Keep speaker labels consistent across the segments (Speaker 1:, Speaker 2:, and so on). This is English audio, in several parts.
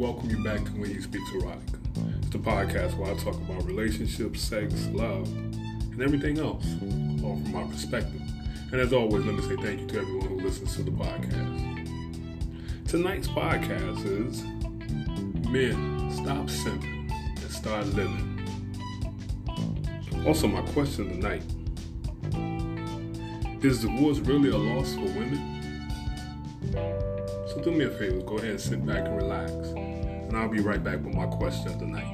Speaker 1: welcome you back to When He Speaks Erotica. It's the podcast where I talk about relationships, sex, love, and everything else, all from my perspective. And as always, let me say thank you to everyone who listens to the podcast. Tonight's podcast is Men, Stop Simping and Start Living. Also, my question tonight is divorce really a loss for women? So do me a favor, go ahead and sit back and relax. And I'll be right back with my question tonight.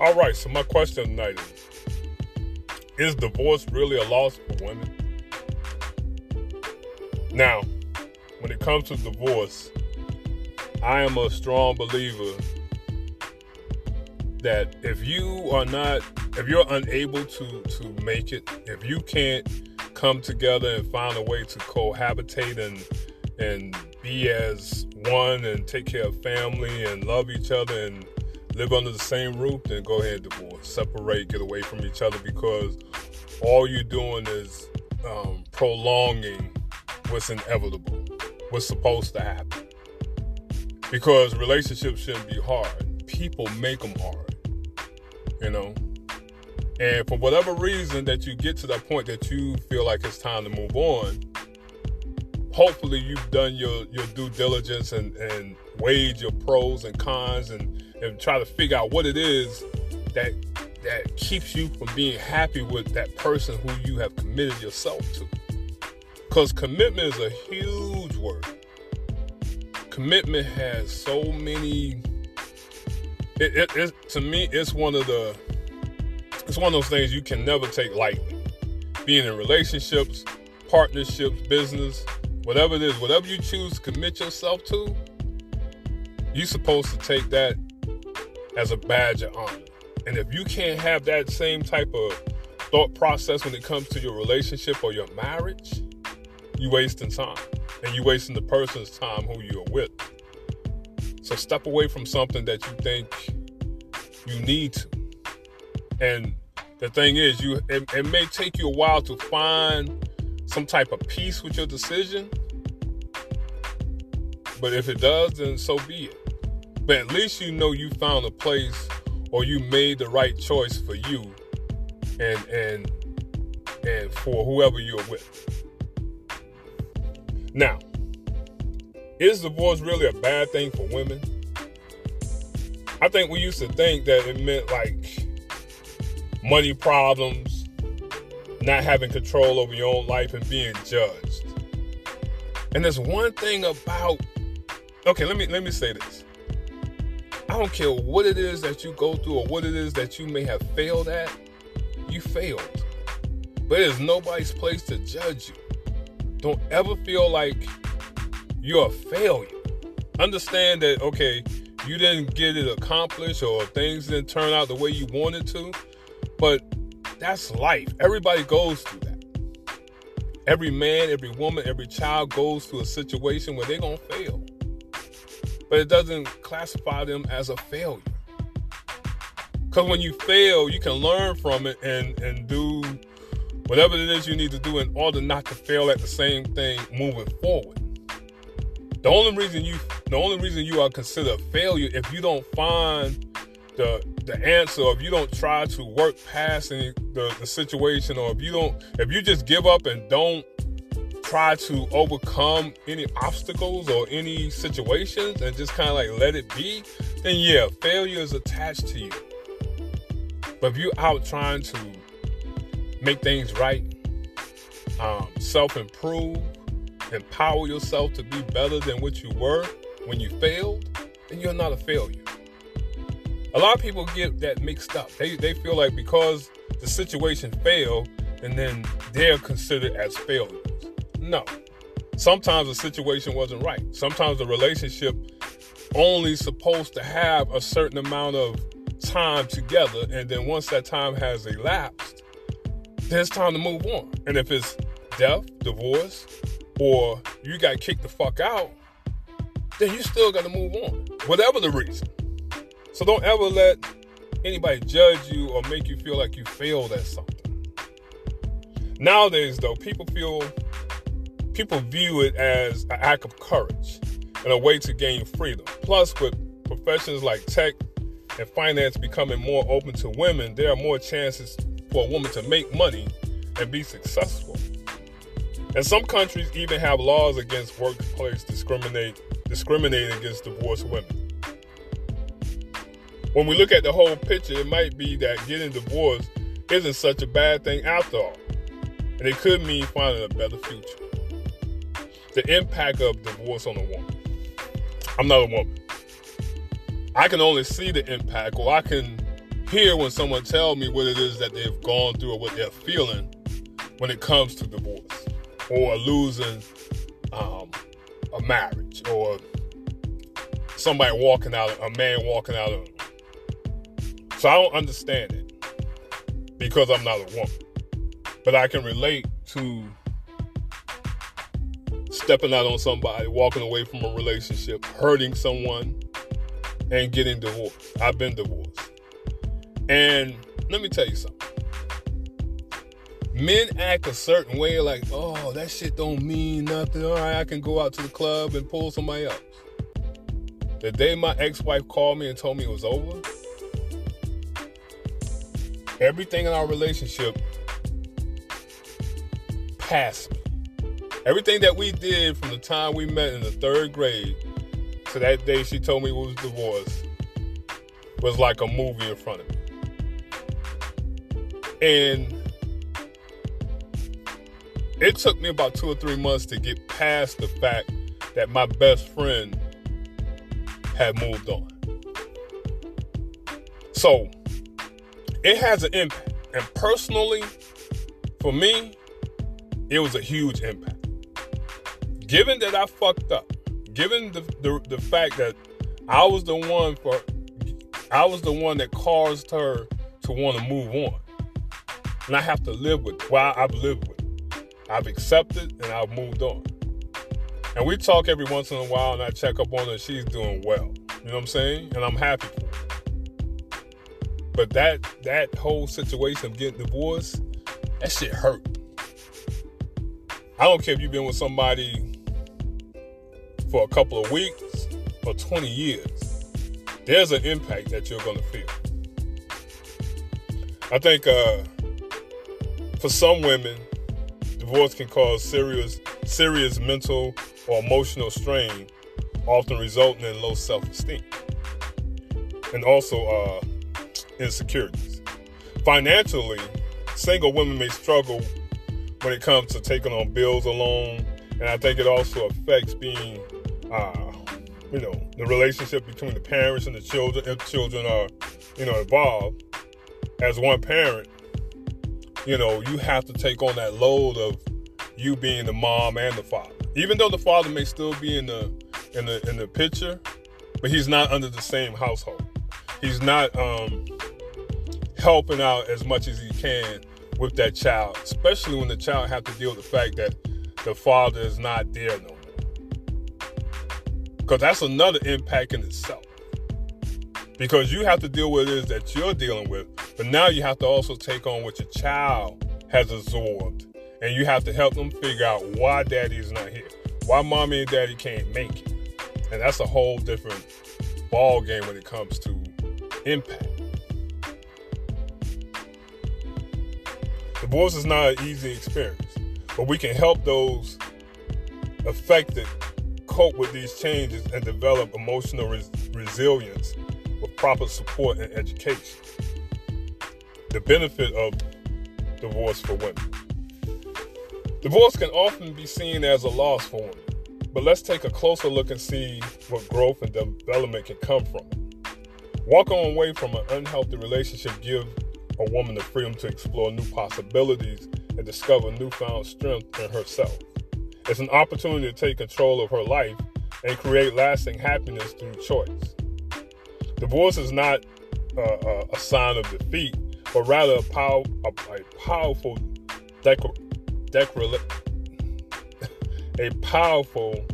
Speaker 1: All right, so my question tonight is Is divorce really a loss for women? Now, when it comes to divorce, I am a strong believer that if you are not, if you're unable to to make it, if you can't come together and find a way to cohabitate and and be as one and take care of family and love each other and live under the same roof, then go ahead and divorce, separate, get away from each other because all you're doing is um, prolonging what's inevitable, what's supposed to happen. Because relationships shouldn't be hard. People make them hard, you know. And for whatever reason that you get to that point that you feel like it's time to move on, hopefully you've done your, your due diligence and, and weighed your pros and cons and, and try to figure out what it is that that keeps you from being happy with that person who you have committed yourself to. Because commitment is a huge word. Commitment has so many. It, it, it, to me, it's one of the. It's one of those things you can never take lightly. Being in relationships, partnerships, business, whatever it is, whatever you choose to commit yourself to, you're supposed to take that as a badge of honor. And if you can't have that same type of thought process when it comes to your relationship or your marriage, you're wasting time and you're wasting the person's time who you're with. So step away from something that you think you need to. And the thing is, you it, it may take you a while to find some type of peace with your decision. But if it does, then so be it. But at least you know you found a place or you made the right choice for you and and and for whoever you're with. Now, is divorce really a bad thing for women? I think we used to think that it meant like money problems, not having control over your own life, and being judged. And there's one thing about okay, let me let me say this. I don't care what it is that you go through or what it is that you may have failed at, you failed. But it is nobody's place to judge you. Don't ever feel like you're a failure. Understand that, okay, you didn't get it accomplished or things didn't turn out the way you wanted to, but that's life. Everybody goes through that. Every man, every woman, every child goes through a situation where they're going to fail. But it doesn't classify them as a failure. Because when you fail, you can learn from it and, and do whatever it is you need to do in order not to fail at the same thing moving forward. The only reason you the only reason you are considered a failure if you don't find the the answer, if you don't try to work past any, the, the situation, or if you don't if you just give up and don't try to overcome any obstacles or any situations and just kind of like let it be, then yeah, failure is attached to you. But if you're out trying to make things right, um, self improve, empower yourself to be better than what you were when you failed, then you're not a failure. A lot of people get that mixed up. They, they feel like because the situation failed, and then they're considered as failures. No. Sometimes the situation wasn't right. Sometimes the relationship only supposed to have a certain amount of time together, and then once that time has elapsed, then it's time to move on. And if it's death, divorce, or you got kicked the fuck out, then you still got to move on, whatever the reason. So don't ever let anybody judge you or make you feel like you failed at something. Nowadays, though, people feel people view it as an act of courage and a way to gain freedom. Plus, with professions like tech and finance becoming more open to women, there are more chances for a woman to make money and be successful. And some countries even have laws against workplace discriminate discriminating against divorced women. When we look at the whole picture, it might be that getting divorced isn't such a bad thing after all. And it could mean finding a better future. The impact of divorce on a woman. I'm not a woman. I can only see the impact, or I can hear when someone tells me what it is that they've gone through or what they're feeling when it comes to divorce or losing um, a marriage or somebody walking out, a man walking out of. So I don't understand it because I'm not a woman, but I can relate to stepping out on somebody, walking away from a relationship, hurting someone, and getting divorced. I've been divorced. And let me tell you something. Men act a certain way, like, oh, that shit don't mean nothing. All right, I can go out to the club and pull somebody else. The day my ex-wife called me and told me it was over, everything in our relationship passed me. Everything that we did from the time we met in the third grade to that day she told me we was divorced was like a movie in front of me. And it took me about two or three months to get past the fact that my best friend had moved on. So it has an impact. And personally, for me, it was a huge impact. Given that I fucked up, given the, the, the fact that I was the one for I was the one that caused her to want to move on. And I have to live with why I've lived with. I've accepted and I've moved on. And we talk every once in a while and I check up on her. She's doing well. You know what I'm saying? And I'm happy for her. But that that whole situation of getting divorced, that shit hurt. I don't care if you've been with somebody for a couple of weeks or 20 years, there's an impact that you're to feel. I think uh, for some women, divorce can cause serious, serious mental or emotional strain, often resulting in low self-esteem and also uh, insecurities. Financially, single women may struggle when it comes to taking on bills alone, and I think it also affects being uh, you know, the relationship between the parents and the children, if children are, you know, involved, as one parent, you know, you have to take on that load of you being the mom and the father. Even though the father may still be in the in the in the picture, but he's not under the same household. He's not um, helping out as much as he can with that child, especially when the child have to deal with the fact that the father is not there no more. Because that's another impact in itself. Because you have to deal with it is that you're dealing with, but now you have to also take on what your child has absorbed. And you have to help them figure out why daddy is not here, why mommy and daddy can't make it. And that's a whole different ball game when it comes to impact. Divorce is not an easy experience, but we can help those affected cope with these changes and develop emotional res- resilience with proper support and education. The benefit of divorce for women. Divorce can often be seen as a loss for women, but let's take a closer look and see what growth and development can come from it. Walking away from an unhealthy relationship gives a woman the freedom to explore new possibilities and discover newfound strength in herself. It's an opportunity to take control of her life and create lasting happiness through choice. Divorce is not uh, a sign of defeat, but rather a, pow- a, a powerful decor- decor- a powerful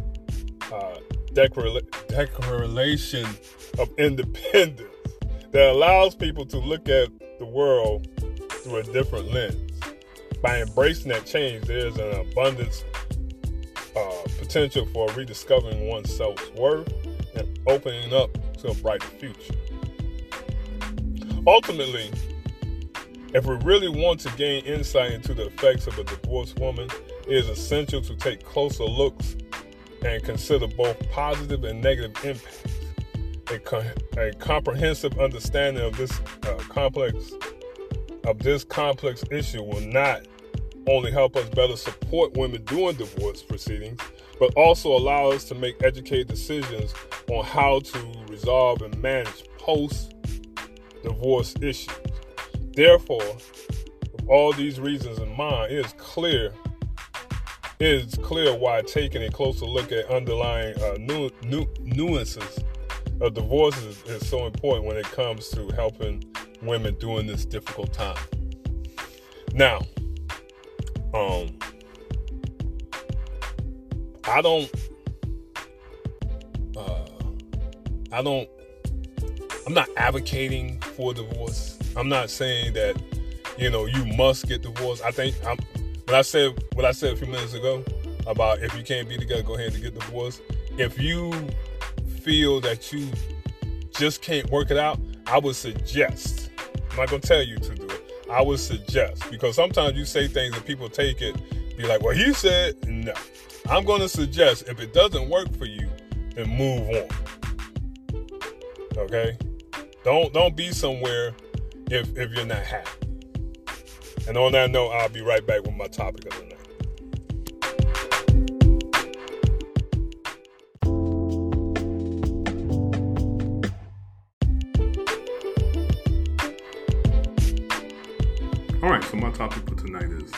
Speaker 1: uh, declaration of independence that allows people to look at the world through a different lens. By embracing that change, there's an abundance uh, potential for rediscovering one's self worth and opening up to a brighter future. Ultimately, if we really want to gain insight into the effects of a divorced woman, it is essential to take closer looks and consider both positive and negative impacts. A, a comprehensive understanding of this uh, complex of this complex issue will not only help us better support women during divorce proceedings, but also allow us to make educated decisions on how to resolve and manage post divorce issues. Therefore, with all these reasons in mind, it is clear it is clear why taking a closer look at underlying uh, nu- nu- nuances of divorce is, is so important when it comes to helping women during this difficult time. Now, um, I don't, uh, I don't, I'm not advocating for divorce. I'm not saying that, you know, you must get divorced. I think I'm, when I said what I said a few minutes ago about if you can't be together, go ahead and get divorced. If you feel that you just can't work it out, I would suggest. I'm not gonna tell you to do it. I would suggest because sometimes you say things and people take it, be like, "Well, he said no." I'm gonna suggest if it doesn't work for you, then move on. Okay, don't don't be somewhere if if you're not happy. And on that note, I'll be right back with my topic of the night. All right, so my topic for tonight is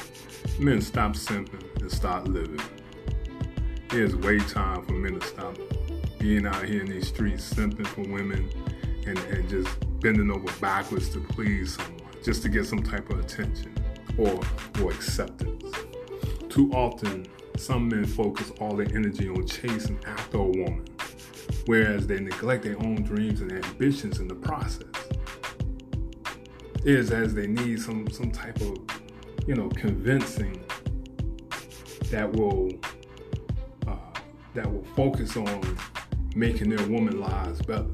Speaker 1: men stop simping and start living. It is way time for men to stop being out here in these streets simping for women and, and just bending over backwards to please someone, just to get some type of attention or, or acceptance. Too often, some men focus all their energy on chasing after a woman, whereas they neglect their own dreams and ambitions in the process. It is as they need some some type of, you know, convincing that will uh, that will focus on making their woman lives better.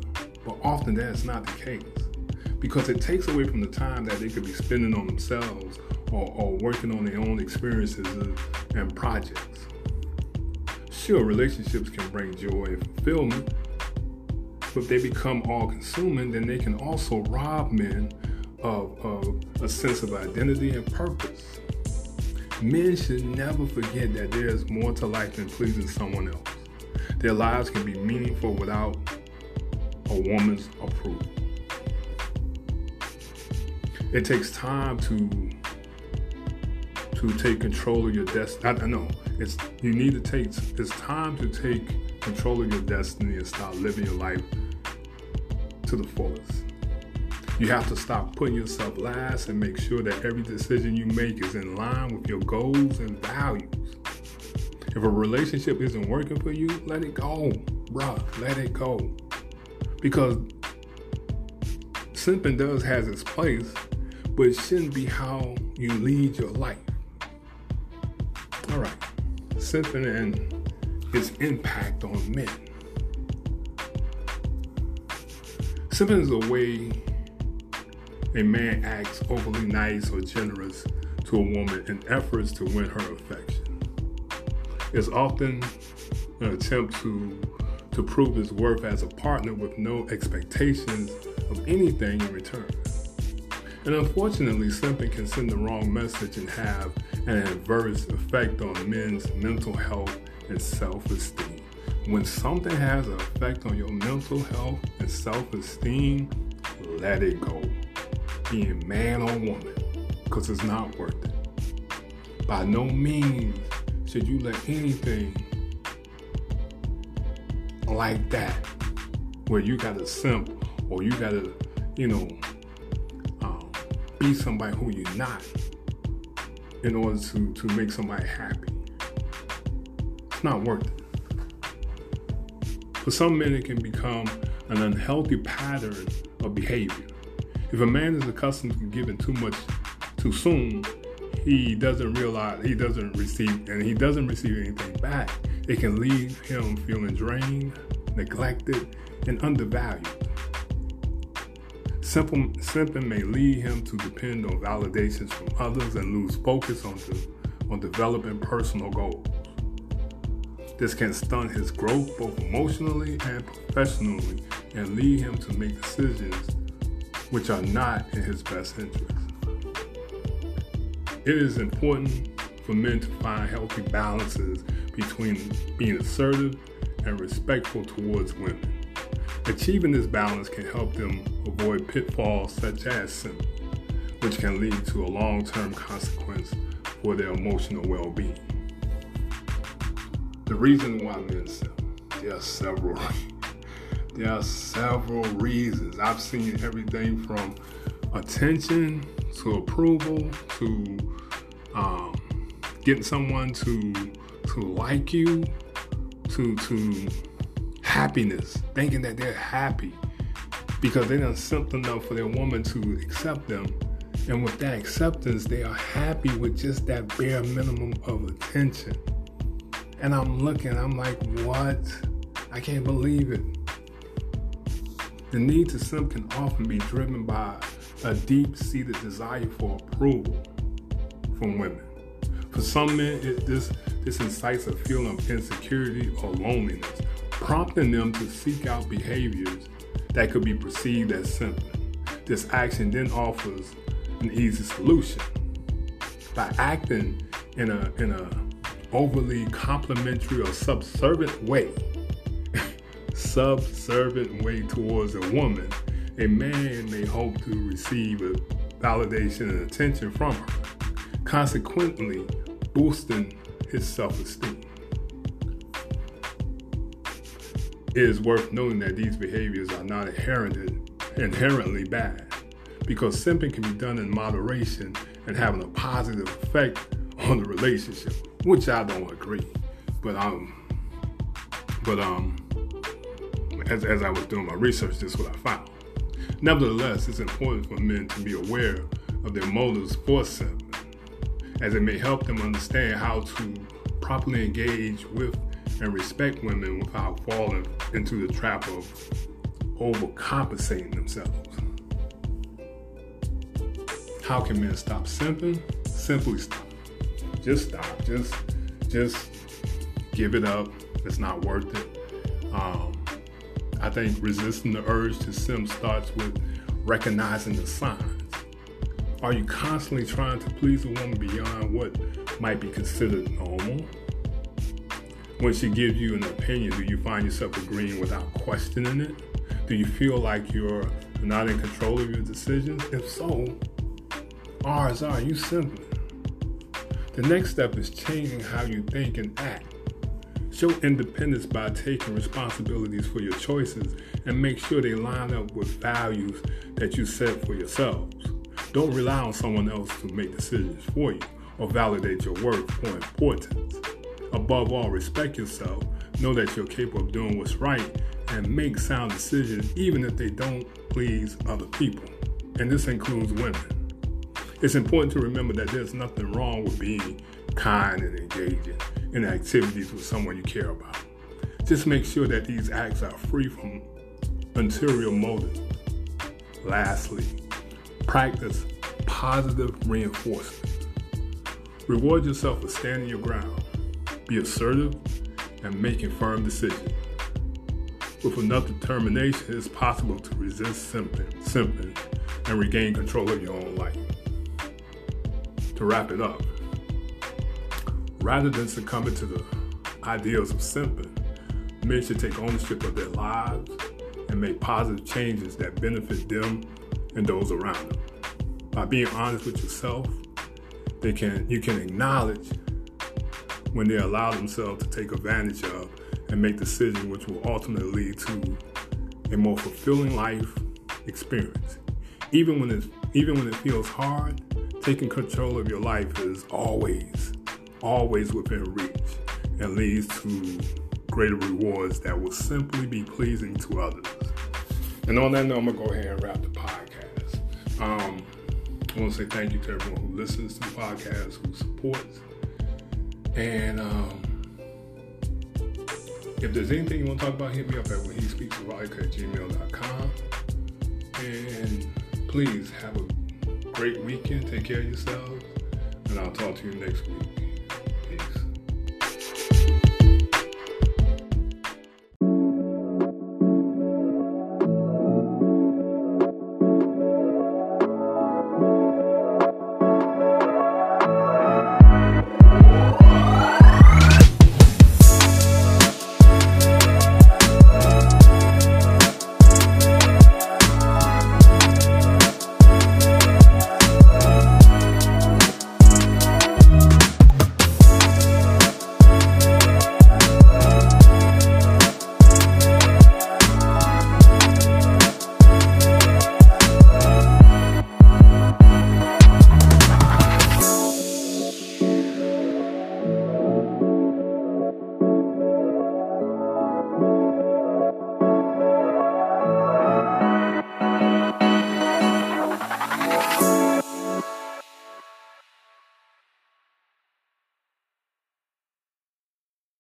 Speaker 1: But often that's not the case because it takes away from the time that they could be spending on themselves or, or working on their own experiences and projects. Sure, relationships can bring joy and fulfillment, but if they become all consuming, then they can also rob men of, of a sense of identity and purpose. Men should never forget that there is more to life than pleasing someone else. Their lives can be meaningful without a woman's approval. It takes time to to take control of your destiny. I, know it's you need to take. It's time to take control of your destiny and start living your life to the fullest. You have to stop putting yourself last and make sure that every decision you make is in line with your goals and values. If a relationship isn't working for you, let it go, bruh. Let it go. Because simping does has its place, but it shouldn't be how you lead your life. All right, simping and its impact on men. Simping is a way a man acts overly nice or generous to a woman in efforts to win her affection. It's often an attempt to to prove his worth as a partner with no expectations of anything in return. And unfortunately, simping can send the wrong message and have an adverse effect on men's mental health and self esteem. When something has an effect on your mental health and self esteem, let it go being man or woman because it's not worth it. By no means should you let anything like that, where you got to simp or you got to, you know, be somebody who you're not in order to, to make somebody happy. It's not worth it.
Speaker 2: For some men, it can become an unhealthy pattern of behavior. If a man is accustomed to giving too much too soon, he doesn't realize he doesn't receive and he doesn't receive anything back. It can leave him feeling drained, neglected, and undervalued. Simple, simping may lead him to depend on validations from others and lose focus on, the, on developing personal goals. This can stunt his growth both emotionally and professionally and lead him to make decisions which are not in his best interest. It is important for men to find healthy balances between being assertive and respectful towards women. Achieving this balance can help them avoid pitfalls such as sin, which can lead to a long term consequence for their emotional well being. The reason why men simp, there are several. There are several reasons. I've seen everything from attention to approval to um, getting someone to to like you to to happiness, thinking that they're happy because they done something enough for their woman to accept them. And with that acceptance, they are happy with just that bare minimum of attention. And I'm looking, I'm like, what? I can't believe it. The need to simp can often be driven by a deep seated desire for approval from women. For some men, it, this, this incites a feeling of insecurity or loneliness prompting them to seek out behaviors that could be perceived as simple. This action then offers an easy solution. By acting in a in a overly complimentary or subservient way, subservient way towards a woman, a man may hope to receive a validation and attention from her, consequently boosting his self-esteem. Is worth noting that these behaviors are not inherently bad because simping can be done in moderation and having a positive effect on the relationship, which I don't agree. But um, but um, as, as I was doing my research, this is what I found. Nevertheless, it's important for men to be aware of their motives for simping, as it may help them understand how to properly engage with and respect women without falling into the trap of overcompensating themselves. How can men stop simping? Simply stop. Just stop. Just just give it up. It's not worth it. Um, I think resisting the urge to simp starts with recognizing the signs. Are you constantly trying to please a woman beyond what might be considered normal? When she gives you an opinion, do you find yourself agreeing without questioning it? Do you feel like you're not in control of your decisions? If so, R's are you simply. The next step is changing how you think and act. Show independence by taking responsibilities for your choices and make sure they line up with values that you set for yourselves. Don't rely on someone else to make decisions for you or validate your worth or importance. Above all, respect yourself, know that you're capable of doing what's right, and make sound decisions even if they don't please other people. And this includes women. It's important to remember that there's nothing wrong with being kind and engaging in activities with someone you care about. Just make sure that these acts are free from ulterior motives. Lastly, practice positive reinforcement. Reward yourself for standing your ground be assertive, and making firm decisions. With enough determination, it's possible to resist simping and regain control of your own life. To wrap it up, rather than succumbing to the ideals of simping, men should take ownership of their lives and make positive changes that benefit them and those around them. By being honest with yourself, they can you can acknowledge when they allow themselves to take advantage of and make decisions which will ultimately lead to a more fulfilling life experience. Even when it's even when it feels hard, taking control of your life is always, always within reach and leads to greater rewards that will simply be pleasing to others. And on that note, I'm gonna go ahead and wrap the podcast. Um, I want to say thank you to everyone who listens to the podcast, who supports, and um, if there's anything you want to talk about, hit me up at when he speaks at gmail.com. And please have a great weekend. Take care of yourselves. And I'll talk to you next week.